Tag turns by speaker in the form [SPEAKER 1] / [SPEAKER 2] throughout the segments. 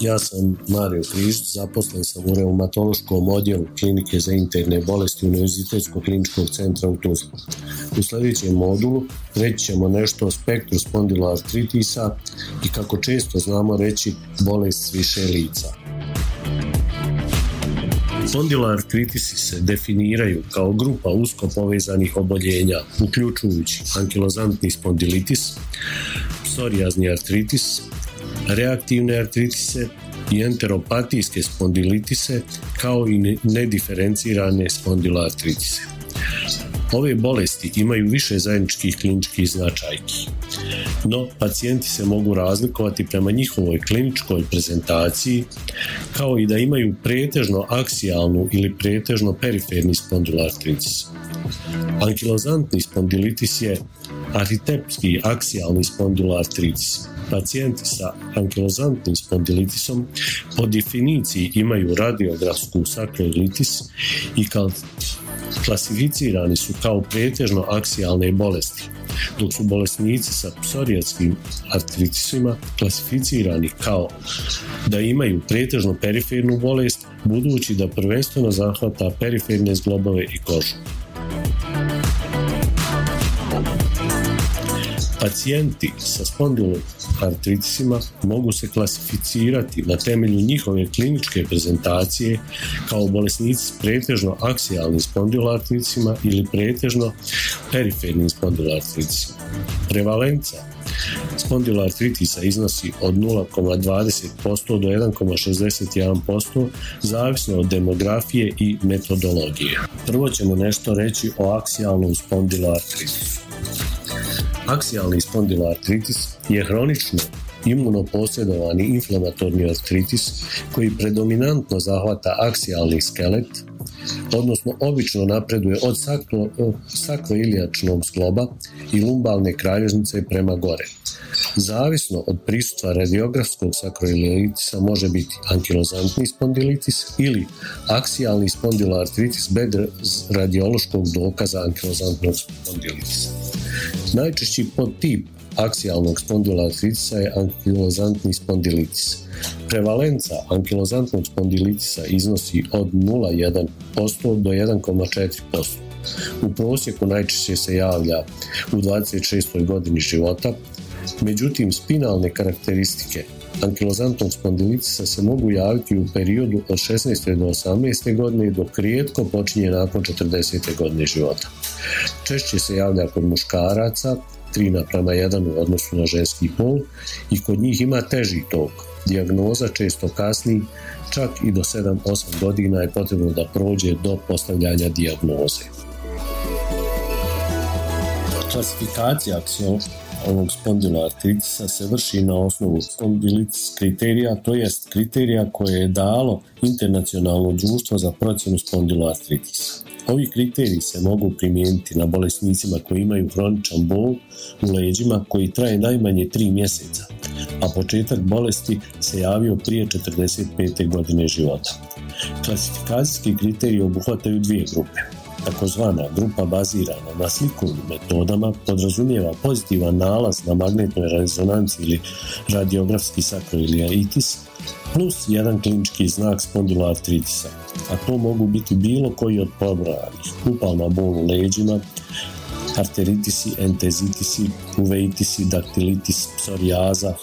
[SPEAKER 1] ja sam Mario Križić, zaposlen sam u reumatološkom odjelu klinike za interne bolesti Univerzitetskog kliničkog centra u Tuzlu. U sljedećem modulu reći ćemo nešto o spektru spondiloartritisa i kako često znamo reći bolest više lica. Spondiloartritisi se definiraju kao grupa usko povezanih oboljenja, uključujući ankilozantni spondilitis, psorijazni artritis, reaktivne artritise i enteropatijske spondilitise kao i nediferencirane spondiloartritise. Ove bolesti imaju više zajedničkih kliničkih značajki, no pacijenti se mogu razlikovati prema njihovoj kliničkoj prezentaciji kao i da imaju pretežno aksijalnu ili pretežno periferni spondiloartritis. Ankilozantni spondilitis je arhitepski aksijalni spondiloartritis. Pacijenti sa ankilozantnim spondilitisom po definiciji imaju radiografsku sakroilitis i klasificirani su kao pretežno aksijalne bolesti, dok su bolesnici sa psorijatskim artritisima klasificirani kao da imaju pretežno perifernu bolest, budući da prvenstveno zahvata periferne zglobove i kožu. Pacijenti sa spondiloartritisima mogu se klasificirati na temelju njihove kliničke prezentacije kao bolesnici s pretežno aksijalnim spondiloartritisima ili pretežno perifernim spondiloartritisima. Prevalenca spondiloartritisa iznosi od 0,20% do 1,61% zavisno od demografije i metodologije. Prvo ćemo nešto reći o aksijalnom spondiloartritisu. Aksijalni spondiloartritis je hronično imunoposjedovani inflamatorni artritis koji predominantno zahvata aksijalni skelet, odnosno obično napreduje od sakroilijačnog skloba i lumbalne kralježnice prema gore. Zavisno od prisutstva radiografskog sakroiliitisa može biti ankilozantni spondilitis ili aksijalni spondiloartritis bez radiološkog dokaza ankilozantnog spondilitisa. Najčešći podtip aksijalnog spondiloartritisa je ankilozantni spondilitis. Prevalenca ankilozantnog spondilitisa iznosi od 0,1% do 1,4%. U prosjeku najčešće se javlja u 26. godini života, međutim spinalne karakteristike ankilozantnog spondilitisa se mogu javiti u periodu od 16. do 18. godine dok rijetko počinje nakon 40. godine života. Češće se javlja kod muškaraca, 3 naprama 1 u odnosu na ženski pol i kod njih ima teži tok. Dijagnoza često kasni, čak i do 7-8 godina je potrebno da prođe do postavljanja dijagnoze. Klasifikacija ovog spondiloartritisa se vrši na osnovu spondilitis kriterija, to jest kriterija koje je dalo Internacionalno društvo za procjenu spondiloartritisa. Ovi kriteriji se mogu primijeniti na bolesnicima koji imaju hroničan bol u leđima koji traje najmanje 3 mjeseca, a početak bolesti se javio prije 45. godine života. Klasifikacijski kriteriji obuhvataju dvije grupe. Takozvana grupa bazirana na slikovnim metodama podrazumijeva pozitivan nalaz na magnetnoj rezonanci ili radiografski sakroiliaitis plus jedan klinički znak spondiloartritisa, a to mogu biti bilo koji od pobrojanih, upalna bol u leđima, arteritisi, entezitisi, uveitisi, daktilitis, psorijaza,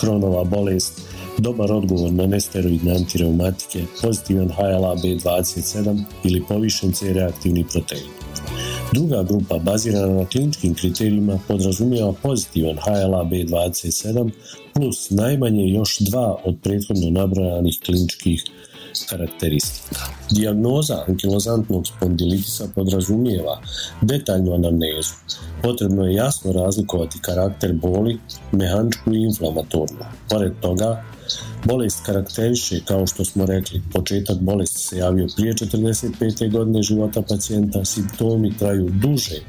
[SPEAKER 1] kronova bolest, dobar odgovor na nesteroidne antireumatike, pozitivan HLA B27 ili povišen C-reaktivni protein. Druga grupa bazirana na kliničkim kriterijima podrazumijeva pozitivan HLA B27 plus najmanje još dva od prethodno nabrojanih kliničkih karakteristika. Dijagnoza ankilozantnog spondilitisa podrazumijeva detaljnu anamnezu. Potrebno je jasno razlikovati karakter boli, mehaničku i inflamatornu. Pored toga, Bolest karakteriše, kao što smo rekli, početak bolesti se javio prije 45. godine života pacijenta, simptomi traju duže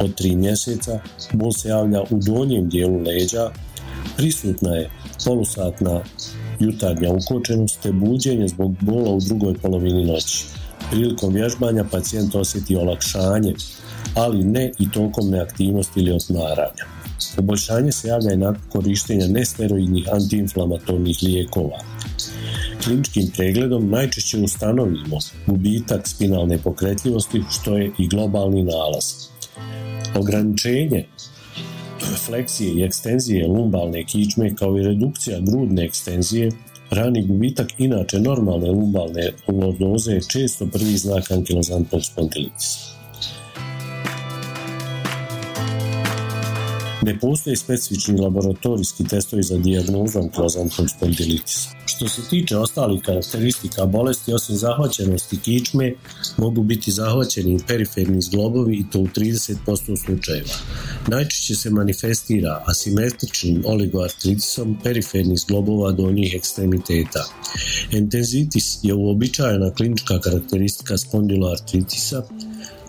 [SPEAKER 1] od 3 mjeseca, bol se javlja u donjem dijelu leđa, prisutna je polusatna jutarnja ukočenost te buđenje zbog bola u drugoj polovini noći. Prilikom vježbanja pacijent osjeti olakšanje, ali ne i tokom neaktivnosti ili otmaranja. Poboljšanje se javlja i nakon korištenja nesteroidnih antiinflamatornih lijekova. Kliničkim pregledom najčešće ustanovimo gubitak spinalne pokretljivosti što je i globalni nalaz. Ograničenje fleksije i ekstenzije lumbalne kičme kao i redukcija grudne ekstenzije rani gubitak inače normalne lumbalne lordoze je često prvi znak ankilozantnog spondilitisa. Ne postoje specifični laboratorijski testovi za dijagnozu ankilozantnog spondilitisa. Što se tiče ostalih karakteristika bolesti, osim zahvaćenosti kičme, mogu biti zahvaćeni periferni zglobovi i to u 30% slučajeva. Najčešće se manifestira asimetričnim oligoartritisom perifernih zglobova donjih ekstremiteta. Entenzitis je uobičajena klinička karakteristika spondiloartritisa,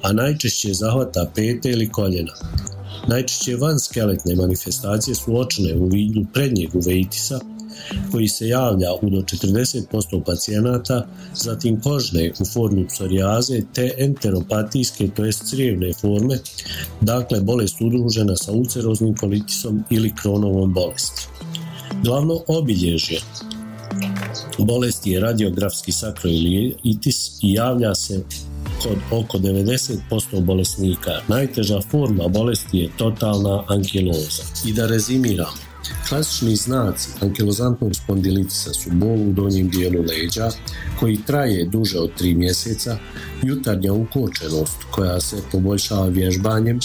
[SPEAKER 1] a najčešće zahvata pete ili koljena. Najčešće van skeletne manifestacije su očne u vidu prednjeg uveitisa, koji se javlja u do 40% pacijenata, zatim kožne u formi psorijaze te enteropatijske, to jest crijevne forme, dakle bolest udružena sa ulceroznim kolitisom ili kronovom bolesti. Glavno obilježje bolesti je radiografski sakroilitis i javlja se kod oko 90% bolesnika. Najteža forma bolesti je totalna ankiloza. I da rezimiramo, Klasični znaci ankilozantnog spondilitisa su bol u donjem dijelu leđa koji traje duže od 3 mjeseca, jutarnja ukočenost koja se poboljšava vježbanjem,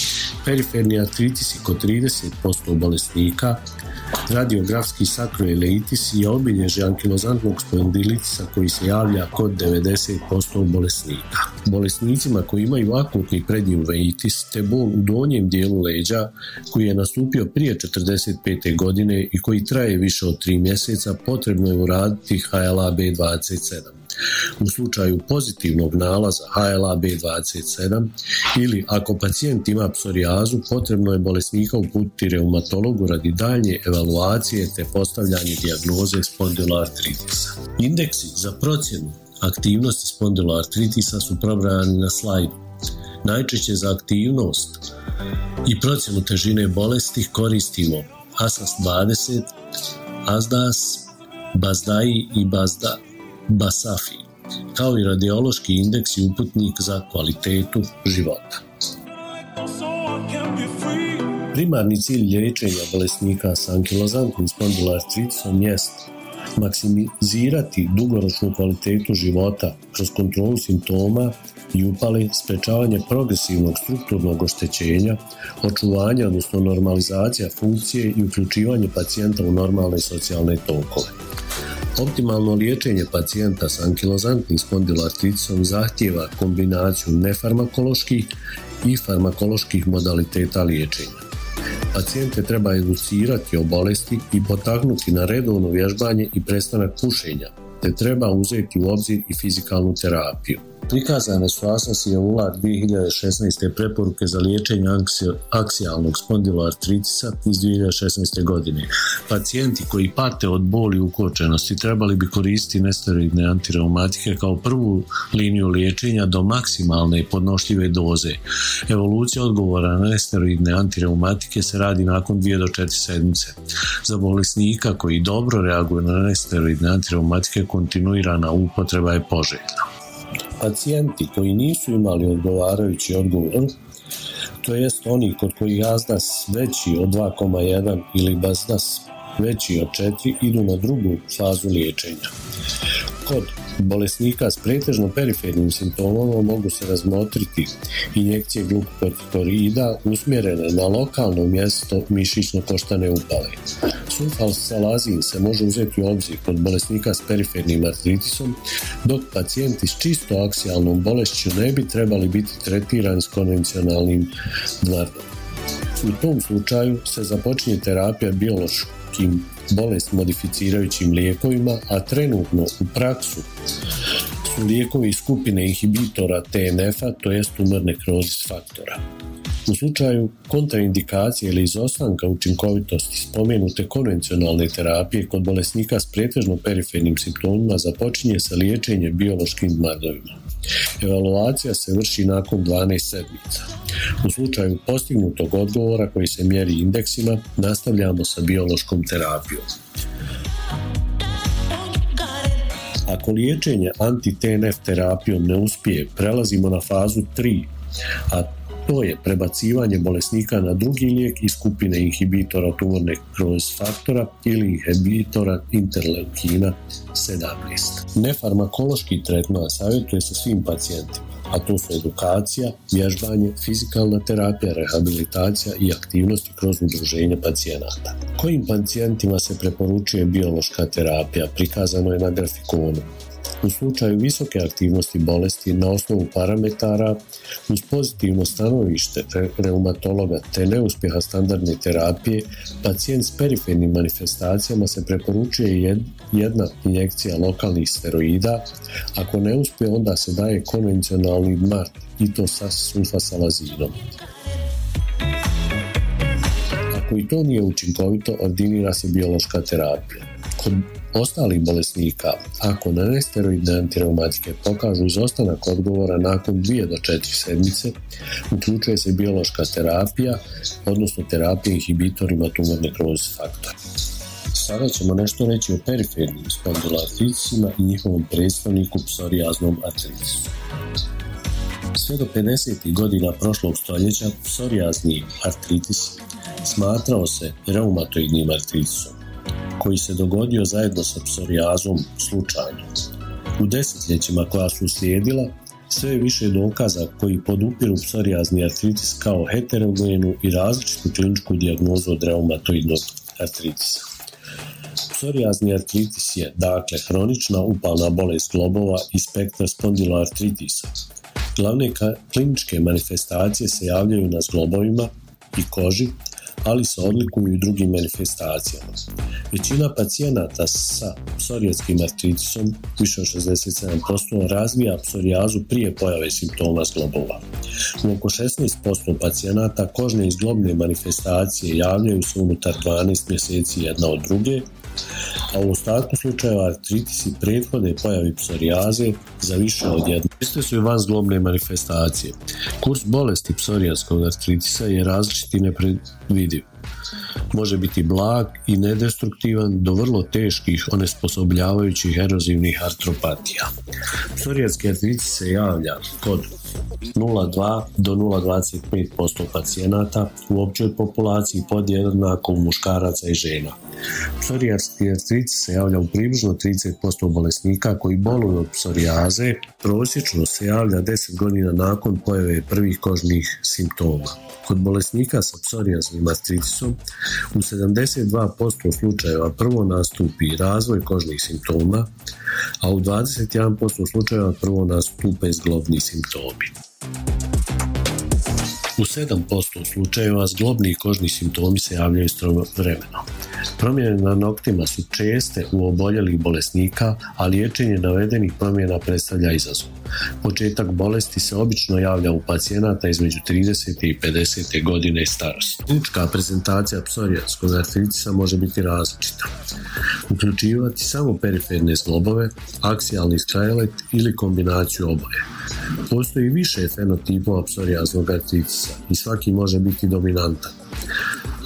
[SPEAKER 1] periferni artritis kod 30% bolesnika, Radiografski sakroileitis je obilježje ankilozantnog spondilitisa koji se javlja kod 90% bolesnika. Bolesnicima koji imaju akutni prednji uveitis te bol u donjem dijelu leđa koji je nastupio prije 45. godine i koji traje više od 3 mjeseca potrebno je uraditi HLA B27. U slučaju pozitivnog nalaza HLA B27 ili ako pacijent ima psorijazu, potrebno je bolesnika uputiti reumatologu radi daljnje evaluacije te postavljanje dijagnoze spondiloartritisa. Indeksi za procjenu aktivnosti spondiloartritisa su probrani na slajdu. Najčešće za aktivnost i procjenu težine bolesti koristimo ASAS 20, ASDAS, BASDAI i BASDA, Basafi, kao i radiološki indeks i uputnik za kvalitetu života. Primarni cilj liječenja bolesnika sa ankilozantnim spondyloartritisom jest maksimizirati dugoročnu kvalitetu života kroz kontrolu simptoma i upali, sprečavanje progresivnog strukturnog oštećenja, očuvanje odnosno normalizacija funkcije i uključivanje pacijenta u normalne socijalne tokove. Optimalno liječenje pacijenta s ankilozantnim spondiloartritisom zahtjeva kombinaciju nefarmakoloških i farmakoloških modaliteta liječenja. Pacijente treba educirati o bolesti i potaknuti na redovno vježbanje i prestanak pušenja, te treba uzeti u obzir i fizikalnu terapiju. Prikazane su Asas i Ular 2016. preporuke za liječenje aksijalnog spondiloartritisa iz 2016. godine. Pacijenti koji pate od boli ukočenosti trebali bi koristiti nesteroidne antireumatike kao prvu liniju liječenja do maksimalne podnošljive doze. Evolucija odgovora na nesteroidne antireumatike se radi nakon 2 do 4 sedmice. Za bolesnika koji dobro reaguju na nesteroidne antireumatike kontinuirana upotreba je poželjna pacijenti koji nisu imali odgovarajući odgovor, to jest oni kod kojih azdas veći od 2,1 ili bazdas veći od 4 idu na drugu fazu liječenja. Kod bolesnika s pretežno perifernim simptomom mogu se razmotriti injekcije glukokortikoida usmjerene na lokalno mjesto mišićno-koštane upale. Sulfalsalazin se može uzeti u obzir kod bolesnika s perifernim artritisom, dok pacijenti s čisto aksijalnom bolešću ne bi trebali biti tretirani s konvencionalnim dvardom. U tom slučaju se započinje terapija biološkim bolest modificirajućim lijekovima, a trenutno u praksu su lijekovi skupine inhibitora TNF-a, to jest tumor nekrozis faktora. U slučaju kontraindikacije ili izostanka učinkovitosti spomenute konvencionalne terapije kod bolesnika s pretežno perifernim simptomima započinje sa liječenjem biološkim mardovima. Evaluacija se vrši nakon 12 sedmica. U slučaju postignutog odgovora koji se mjeri indeksima, nastavljamo sa biološkom terapijom. Ako liječenje anti-TNF terapijom ne uspije, prelazimo na fazu 3, a to je prebacivanje bolesnika na drugi lijek iz skupine inhibitora tumorne kroz faktora ili inhibitora interleukina 17. Nefarmakološki tretman savjetuje se svim pacijentima, a to su edukacija, vježbanje, fizikalna terapija, rehabilitacija i aktivnosti kroz udruženje pacijenata. Kojim pacijentima se preporučuje biološka terapija? Prikazano je na grafikonu. U slučaju visoke aktivnosti bolesti na osnovu parametara uz pozitivno stanovište reumatologa te neuspjeha standardne terapije, pacijent s perifernim manifestacijama se preporučuje jedna injekcija lokalnih steroida, ako ne uspije onda se daje konvencionalni MART i to sa sulfasalazinom. Ako i to nije učinkovito, ordinira se biološka terapija. Kod ostalih bolesnika, ako na nesteroidne antireumatike pokažu izostanak odgovora nakon 2 do 4 sedmice, uključuje se biološka terapija, odnosno terapija inhibitorima tumorne kroz faktora. Sada ćemo nešto reći o perifernim spondyloartritisima i njihovom predstavniku psorijaznom artritisu. Sve do 50. godina prošlog stoljeća psorijazni artritis smatrao se reumatoidnim artritisom koji se dogodio zajedno sa psorijazom slučajno. U desetljećima koja su slijedila, sve više dokaza koji podupiru psorijazni artritis kao heterogenu i različitu kliničku dijagnozu od reumatoidnog artritisa. Psorijazni artritis je, dakle, hronična upalna bolest globova i spektra spondiloartritisa. Glavne kliničke manifestacije se javljaju na zglobovima i koži, ali se odlikuju i drugim manifestacijama. Većina pacijenata sa psorijatskim artritisom, više od 67%, razvija psorijazu prije pojave simptoma zglobova. U oko 16% pacijenata kožne i zglobne manifestacije javljaju se unutar 12 mjeseci jedna od druge, a u ostatku slučajeva artritisi prethode pojavi psorijaze za više od jedne. Iste su i zglobne manifestacije. Kurs bolesti psorijanskog artritisa je različit i nepredvidiv. Može biti blag i nedestruktivan do vrlo teških onesposobljavajućih erozivnih artropatija. Psorijanski artritis se javlja kod 0,2 do 0,25% pacijenata u općoj populaciji podjednako u muškaraca i žena. Psorijarski artritis se javlja u približno 30% bolesnika koji boluju od psorijaze, prosječno se javlja 10 godina nakon pojave prvih kožnih simptoma. Kod bolesnika sa psorijaznim artritisom u 72% slučajeva prvo nastupi razvoj kožnih simptoma, a u 21% slučajeva prvo nastupe zglobni simptomi. U 7% slučajeva zglobni kožni simptomi se javljaju vremeno. Promjene na noktima su česte u oboljelih bolesnika, a liječenje navedenih promjena predstavlja izazov. Početak bolesti se obično javlja u pacijenata između 30. i 50. godine starosti. Klinička prezentacija psorijanskog artritisa može biti različita. Uključivati samo periferne zglobove, aksijalni skrajlet ili kombinaciju oboje. Postoji više fenotipova psorijaznog artritisa i svaki može biti dominantan.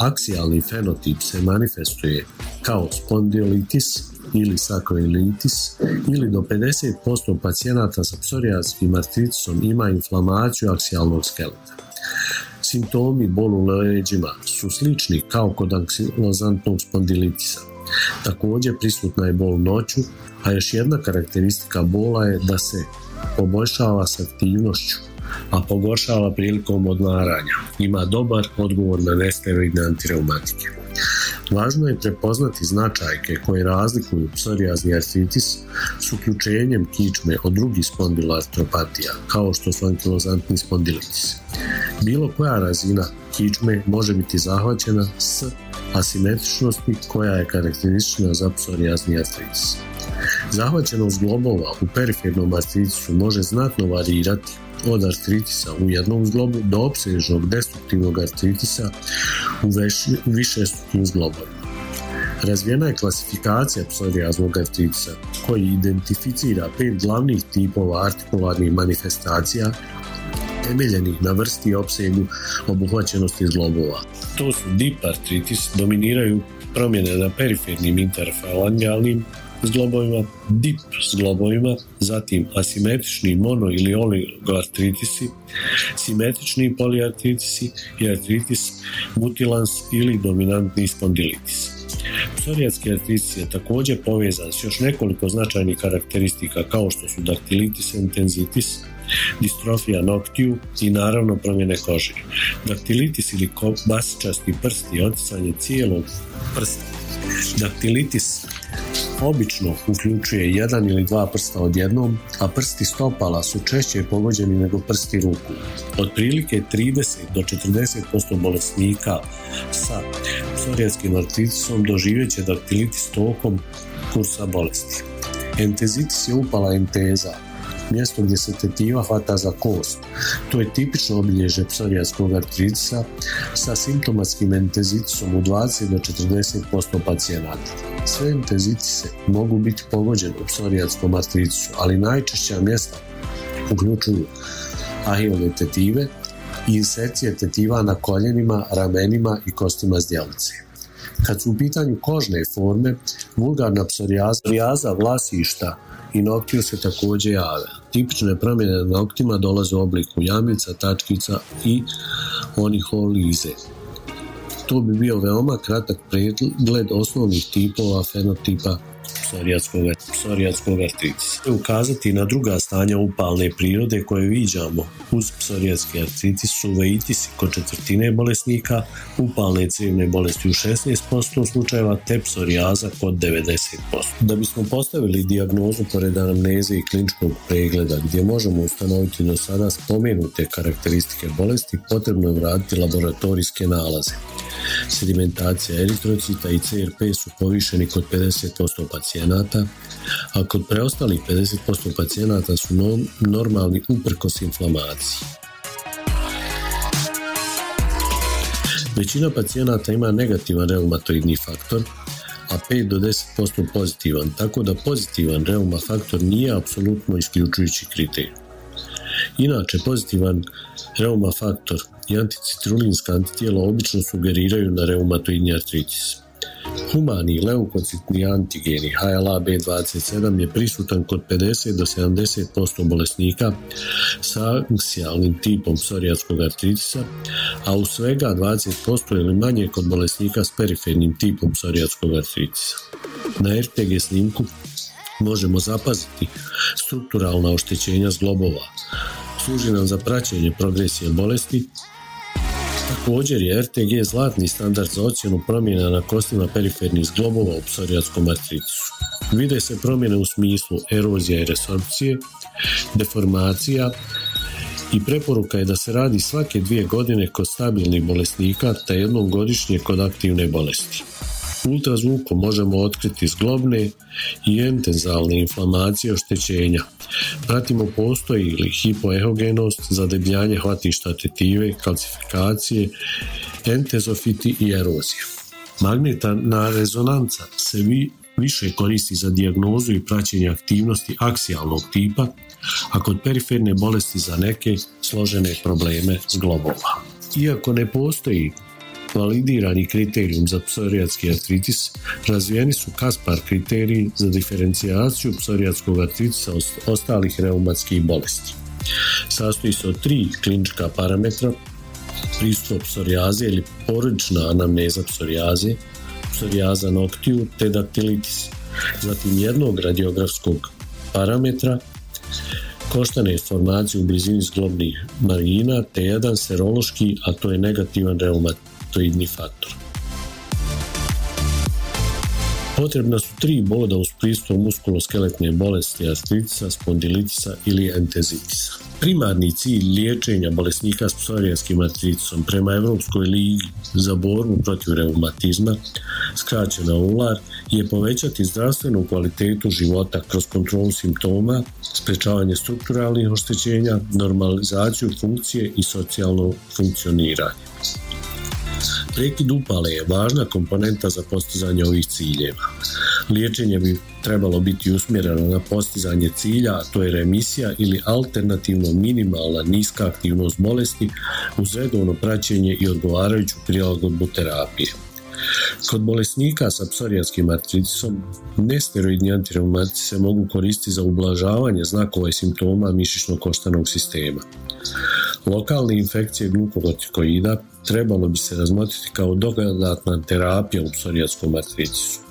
[SPEAKER 1] Aksijalni fenotip se manifestuje kao spondiolitis ili sakroilitis ili do 50% pacijenata sa psorijatskim artritisom ima inflamaciju aksijalnog skeleta. Simptomi bolu u leđima su slični kao kod anksilozantnog spondilitisa. Također prisutna je bol noću, a još jedna karakteristika bola je da se poboljšava s aktivnošću a pogoršava prilikom odmaranja. Ima dobar odgovor na nesteroidne antireumatike. Važno je prepoznati značajke koje razlikuju psorijazni artritis s uključenjem kičme od drugih spondiloartropatija, kao što su ankilozantni spondilitis. Bilo koja razina kičme može biti zahvaćena s asimetričnosti koja je karakteristična za psorijazni artritis. Zahvaćenost globova u perifernom artritisu može znatno varirati od artritisa u jednom zglobu do opsežnog destruktivnog artritisa u više zglobova. Razvijena je klasifikacija psorijaznog artritisa koji identificira pet glavnih tipova artikularnih manifestacija temeljenih na vrsti i opsegu obuhvaćenosti zglobova. To su dip artritis, dominiraju promjene na perifernim interfalangijalnim zglobovima, dip zglobovima, zatim asimetrični mono ili oligoartritisi, simetrični poliartritisi i artritis mutilans ili dominantni spondilitis. Psorijatski artritis je također povezan s još nekoliko značajnih karakteristika kao što su daktilitis intenzitis, distrofija noktiju i naravno promjene kože. Daktilitis ili basičasti prst je oticanje cijelog prsta. Daktilitis obično uključuje jedan ili dva prsta odjednom, a prsti stopala su češće pogođeni nego prsti ruku. Otprilike 30 do 40% bolesnika sa psorijatskim artritisom doživjet će daktilitis tokom kursa bolesti. Entezitis je upala enteza, mjesto gdje se tetiva hvata za kost. To je tipično obilježje psorijatskog artritisa sa simptomatskim entezitisom u 20 do 40% pacijenata. Sve entezitise mogu biti pogođene u psorijatskom artritisu, ali najčešća mjesta uključuju ahilove tetive i insekcije tetiva na koljenima, ramenima i kostima zdjelice. Kad su u pitanju kožne forme, vulgarna psorijaza vlasišta i noktiju se također jave. Tipične promjene na noktima dolaze u obliku jamica, tačkica i onih olize. To bi bio veoma kratak pregled osnovnih tipova fenotipa psorijatskog, artritisa. Ukazati na druga stanja upalne prirode koje viđamo uz psorijatski artritis su veitis kod četvrtine bolesnika, upalne crijevne bolesti u 16% slučajeva te psorijaza kod 90%. Da bismo postavili dijagnozu pored anamneze i kliničkog pregleda gdje možemo ustanoviti do sada spomenute karakteristike bolesti, potrebno je vratiti laboratorijske nalaze. Sedimentacija eritrocita i CRP su povišeni kod 50% pacijenata, a kod preostalih 50% pacijenata su normalni uprkos inflamaciji. Većina pacijenata ima negativan reumatoidni faktor, a 5 do 10% pozitivan, tako da pozitivan reuma faktor nije apsolutno isključujući kriterij. Inače, pozitivan reuma faktor i anticitrulinska antitijela obično sugeriraju na reumatoidni artritis. Humani leukocitni antigeni HLA-B27 je prisutan kod 50 do 70% bolesnika sa aksijalnim tipom psorijatskog artritisa, a u svega 20% ili manje kod bolesnika s perifernim tipom psorijatskog artritisa. Na RTG snimku možemo zapaziti strukturalna oštećenja zglobova, služi nam za praćenje progresije bolesti. Također je RTG zlatni standard za ocjenu promjena na kostima perifernih zglobova u psorijatskom artritisu. Vide se promjene u smislu erozija i resorpcije, deformacija i preporuka je da se radi svake dvije godine kod stabilnih bolesnika te jednom godišnje kod aktivne bolesti. Ultrazvukom možemo otkriti zglobne i entenzalne inflamacije oštećenja. Pratimo postoji li hipoehogenost, zadebljanje hvatišta tetive, kalcifikacije, entezofiti i erozija. Magnetna rezonanca se vi, više koristi za dijagnozu i praćenje aktivnosti aksijalnog tipa, a kod periferne bolesti za neke složene probleme zglobova. Iako ne postoji validirani kriterijum za psorijatski artritis, razvijeni su Kaspar kriteriji za diferencijaciju psorijatskog artritisa od ostalih reumatskih bolesti. Sastoji se od tri klinička parametra, pristup psorijaze ili porodična anamneza psorijaze, psorijaza noktiju te daktilitis, zatim jednog radiografskog parametra, koštane informacije u blizini zglobnih marina te jedan serološki, a to je negativan reumat faktor. Potrebna su tri boda uz pristup muskuloskeletne bolesti artritisa, spondilitisa ili entezitisa. Primarni cilj liječenja bolesnika s psorijanskim artritisom prema Europskoj ligi za borbu protiv reumatizma, skraćena ULAR, je povećati zdravstvenu kvalitetu života kroz kontrolu simptoma, sprečavanje strukturalnih oštećenja, normalizaciju funkcije i socijalno funkcioniranje. Prekid upale je važna komponenta za postizanje ovih ciljeva. Liječenje bi trebalo biti usmjereno na postizanje cilja, a to je remisija ili alternativno minimalna niska aktivnost bolesti uz redovno praćenje i odgovarajuću prilagodbu terapije. Kod bolesnika sa psorijanskim artritisom nesteroidni antireumatici se mogu koristiti za ublažavanje znakova i simptoma mišićnog koštanog sistema. Lokalne infekcije glukogotikoida trebalo bi se razmotriti kao dodatna terapija u psorijanskom artritisu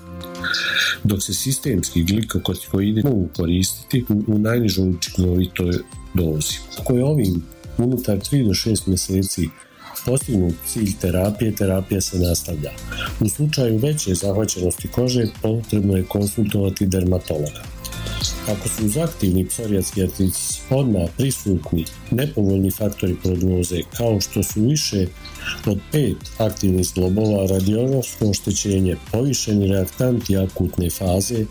[SPEAKER 1] dok se sistemski glikokortikoidi mogu koristiti u, u najnižoj učinkovitoj dozi. Ako je ovim unutar 3 do 6 mjeseci postignut cilj terapije, terapija se nastavlja. U slučaju veće zahvaćenosti kože potrebno je konsultovati dermatologa. Ako su uz aktivni psorijatski artritis odmah prisutni nepovoljni faktori prognoze kao što su više od pet aktivnih zglobova, radiografsko oštećenje, povišeni reaktanti akutne faze,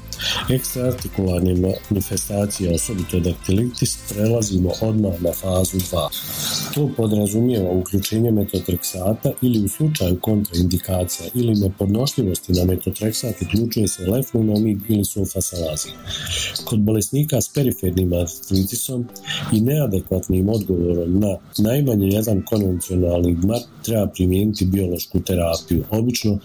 [SPEAKER 1] ekstraartikularne manifestacije, osobito daktilitis, prelazimo odmah na fazu 2. To podrazumijeva uključenje metotreksata ili u slučaju kontraindikacija ili nepodnošljivosti na metotreksat uključuje se leflunomid ili sulfasalazin. Kod bolesnika s perifernim artritisom i neadekvatnim odgovorom na najmanje jedan konvencionalni gmar treba primijeniti biološku terapiju, obično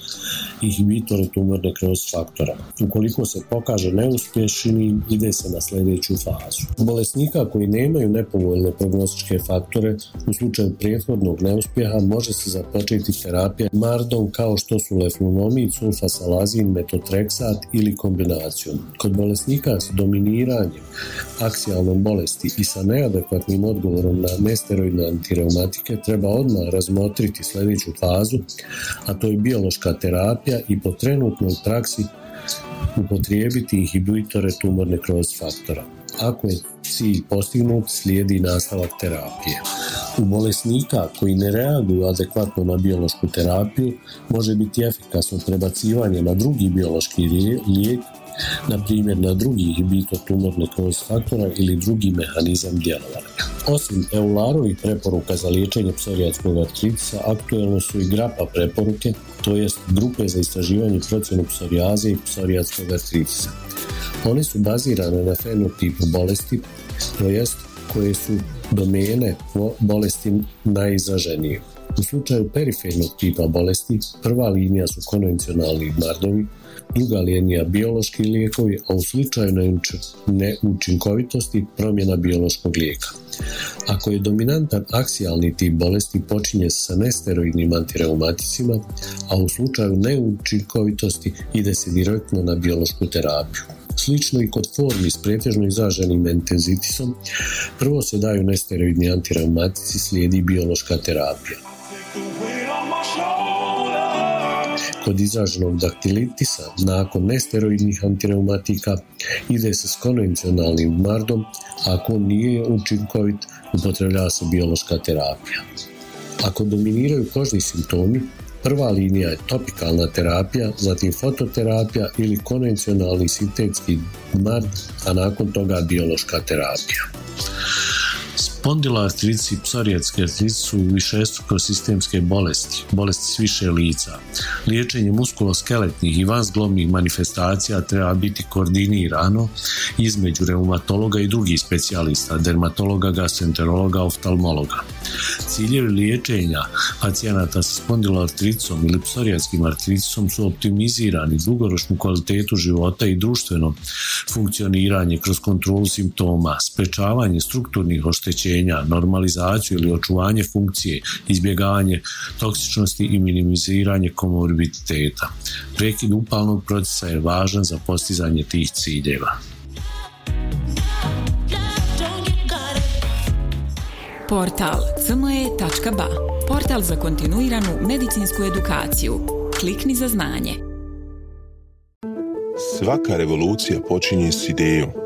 [SPEAKER 1] inhibitore tumorne kroz faktora. Ukoliko se pokaže neuspješnim, ide se na sljedeću fazu. Bolesnika koji nemaju nepovoljne prognostičke faktore, u slučaju prethodnog neuspjeha može se započeti terapija mardom kao što su leflunomid, sulfasalazin, metotreksat ili kombinacijom. Kod bolesnika s dominiranjem aksijalnom bolesti i sa neadekvatnim odgovorom na nesteroidne antireumatike treba odmah razmotriti sljedeću fazu, a to je biološka terapija i po trenutnoj praksi upotrijebiti inhibitore tumorne kroz faktora. Ako je cilj postignut, slijedi nastavak terapije. U bolesnika koji ne reaguju adekvatno na biološku terapiju može biti efikasno prebacivanje na drugi biološki lijek na primjer na drugi inhibitor tumorne kroz faktora ili drugi mehanizam djelovanja. Osim eularovih preporuka za liječenje psorijatskog artritisa, aktuelno su i grapa preporuke, to jest grupe za istraživanje procjenu psorijaze i psorijatskog artritisa. One su bazirane na fenotipu bolesti, to jest koje su domene bolesti najizraženije. U slučaju perifernog tipa bolesti, prva linija su konvencionalni mardovi, druga linija biološki lijekovi, a u slučaju neučinkovitosti promjena biološkog lijeka. Ako je dominantan aksijalni tip bolesti počinje sa nesteroidnim antireumaticima, a u slučaju neučinkovitosti ide se direktno na biološku terapiju. Slično i kod formi s pretežno izraženim entezitisom, prvo se daju nesteroidni antireumatici, slijedi biološka terapija. Kod izraženog daktilitisa, nakon nesteroidnih antireumatika, ide se s konvencionalnim mardom, ako nije učinkovit, upotrebljava se biološka terapija. Ako dominiraju kožni simptomi, prva linija je topikalna terapija, zatim fototerapija ili konvencionalni sintetski mard, a nakon toga biološka terapija. Spondiloartritis i psorijetske artritis su višestruko sistemske bolesti, bolesti s više lica. Liječenje muskuloskeletnih i vanzglobnih manifestacija treba biti koordinirano između reumatologa i drugih specijalista, dermatologa, gastroenterologa, oftalmologa. Ciljevi liječenja pacijenata sa spondiloartritisom ili psorijatskim artritisom su optimizirani dugoročnu kvalitetu života i društveno funkcioniranje kroz kontrolu simptoma, sprečavanje strukturnih oštećenja, normalizaciju ili očuvanje funkcije, izbjegavanje toksičnosti i minimiziranje komorbiditeta. Prekid upalnog procesa je važan za postizanje tih ciljeva.
[SPEAKER 2] Portal cme.ba Portal za kontinuiranu medicinsku edukaciju. Klikni za znanje.
[SPEAKER 3] Svaka revolucija počinje s idejom.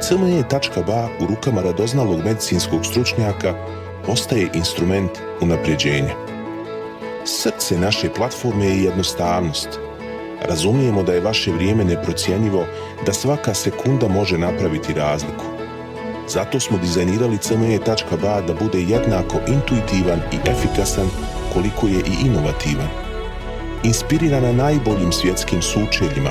[SPEAKER 3] CME.ba u rukama radoznalog medicinskog stručnjaka postaje instrument unapređenja. Srce naše platforme je jednostavnost. Razumijemo da je vaše vrijeme neprocjenjivo, da svaka sekunda može napraviti razliku. Zato smo dizajnirali CME.ba da bude jednako intuitivan i efikasan koliko je i inovativan. Inspirirana najboljim svjetskim sučeljima,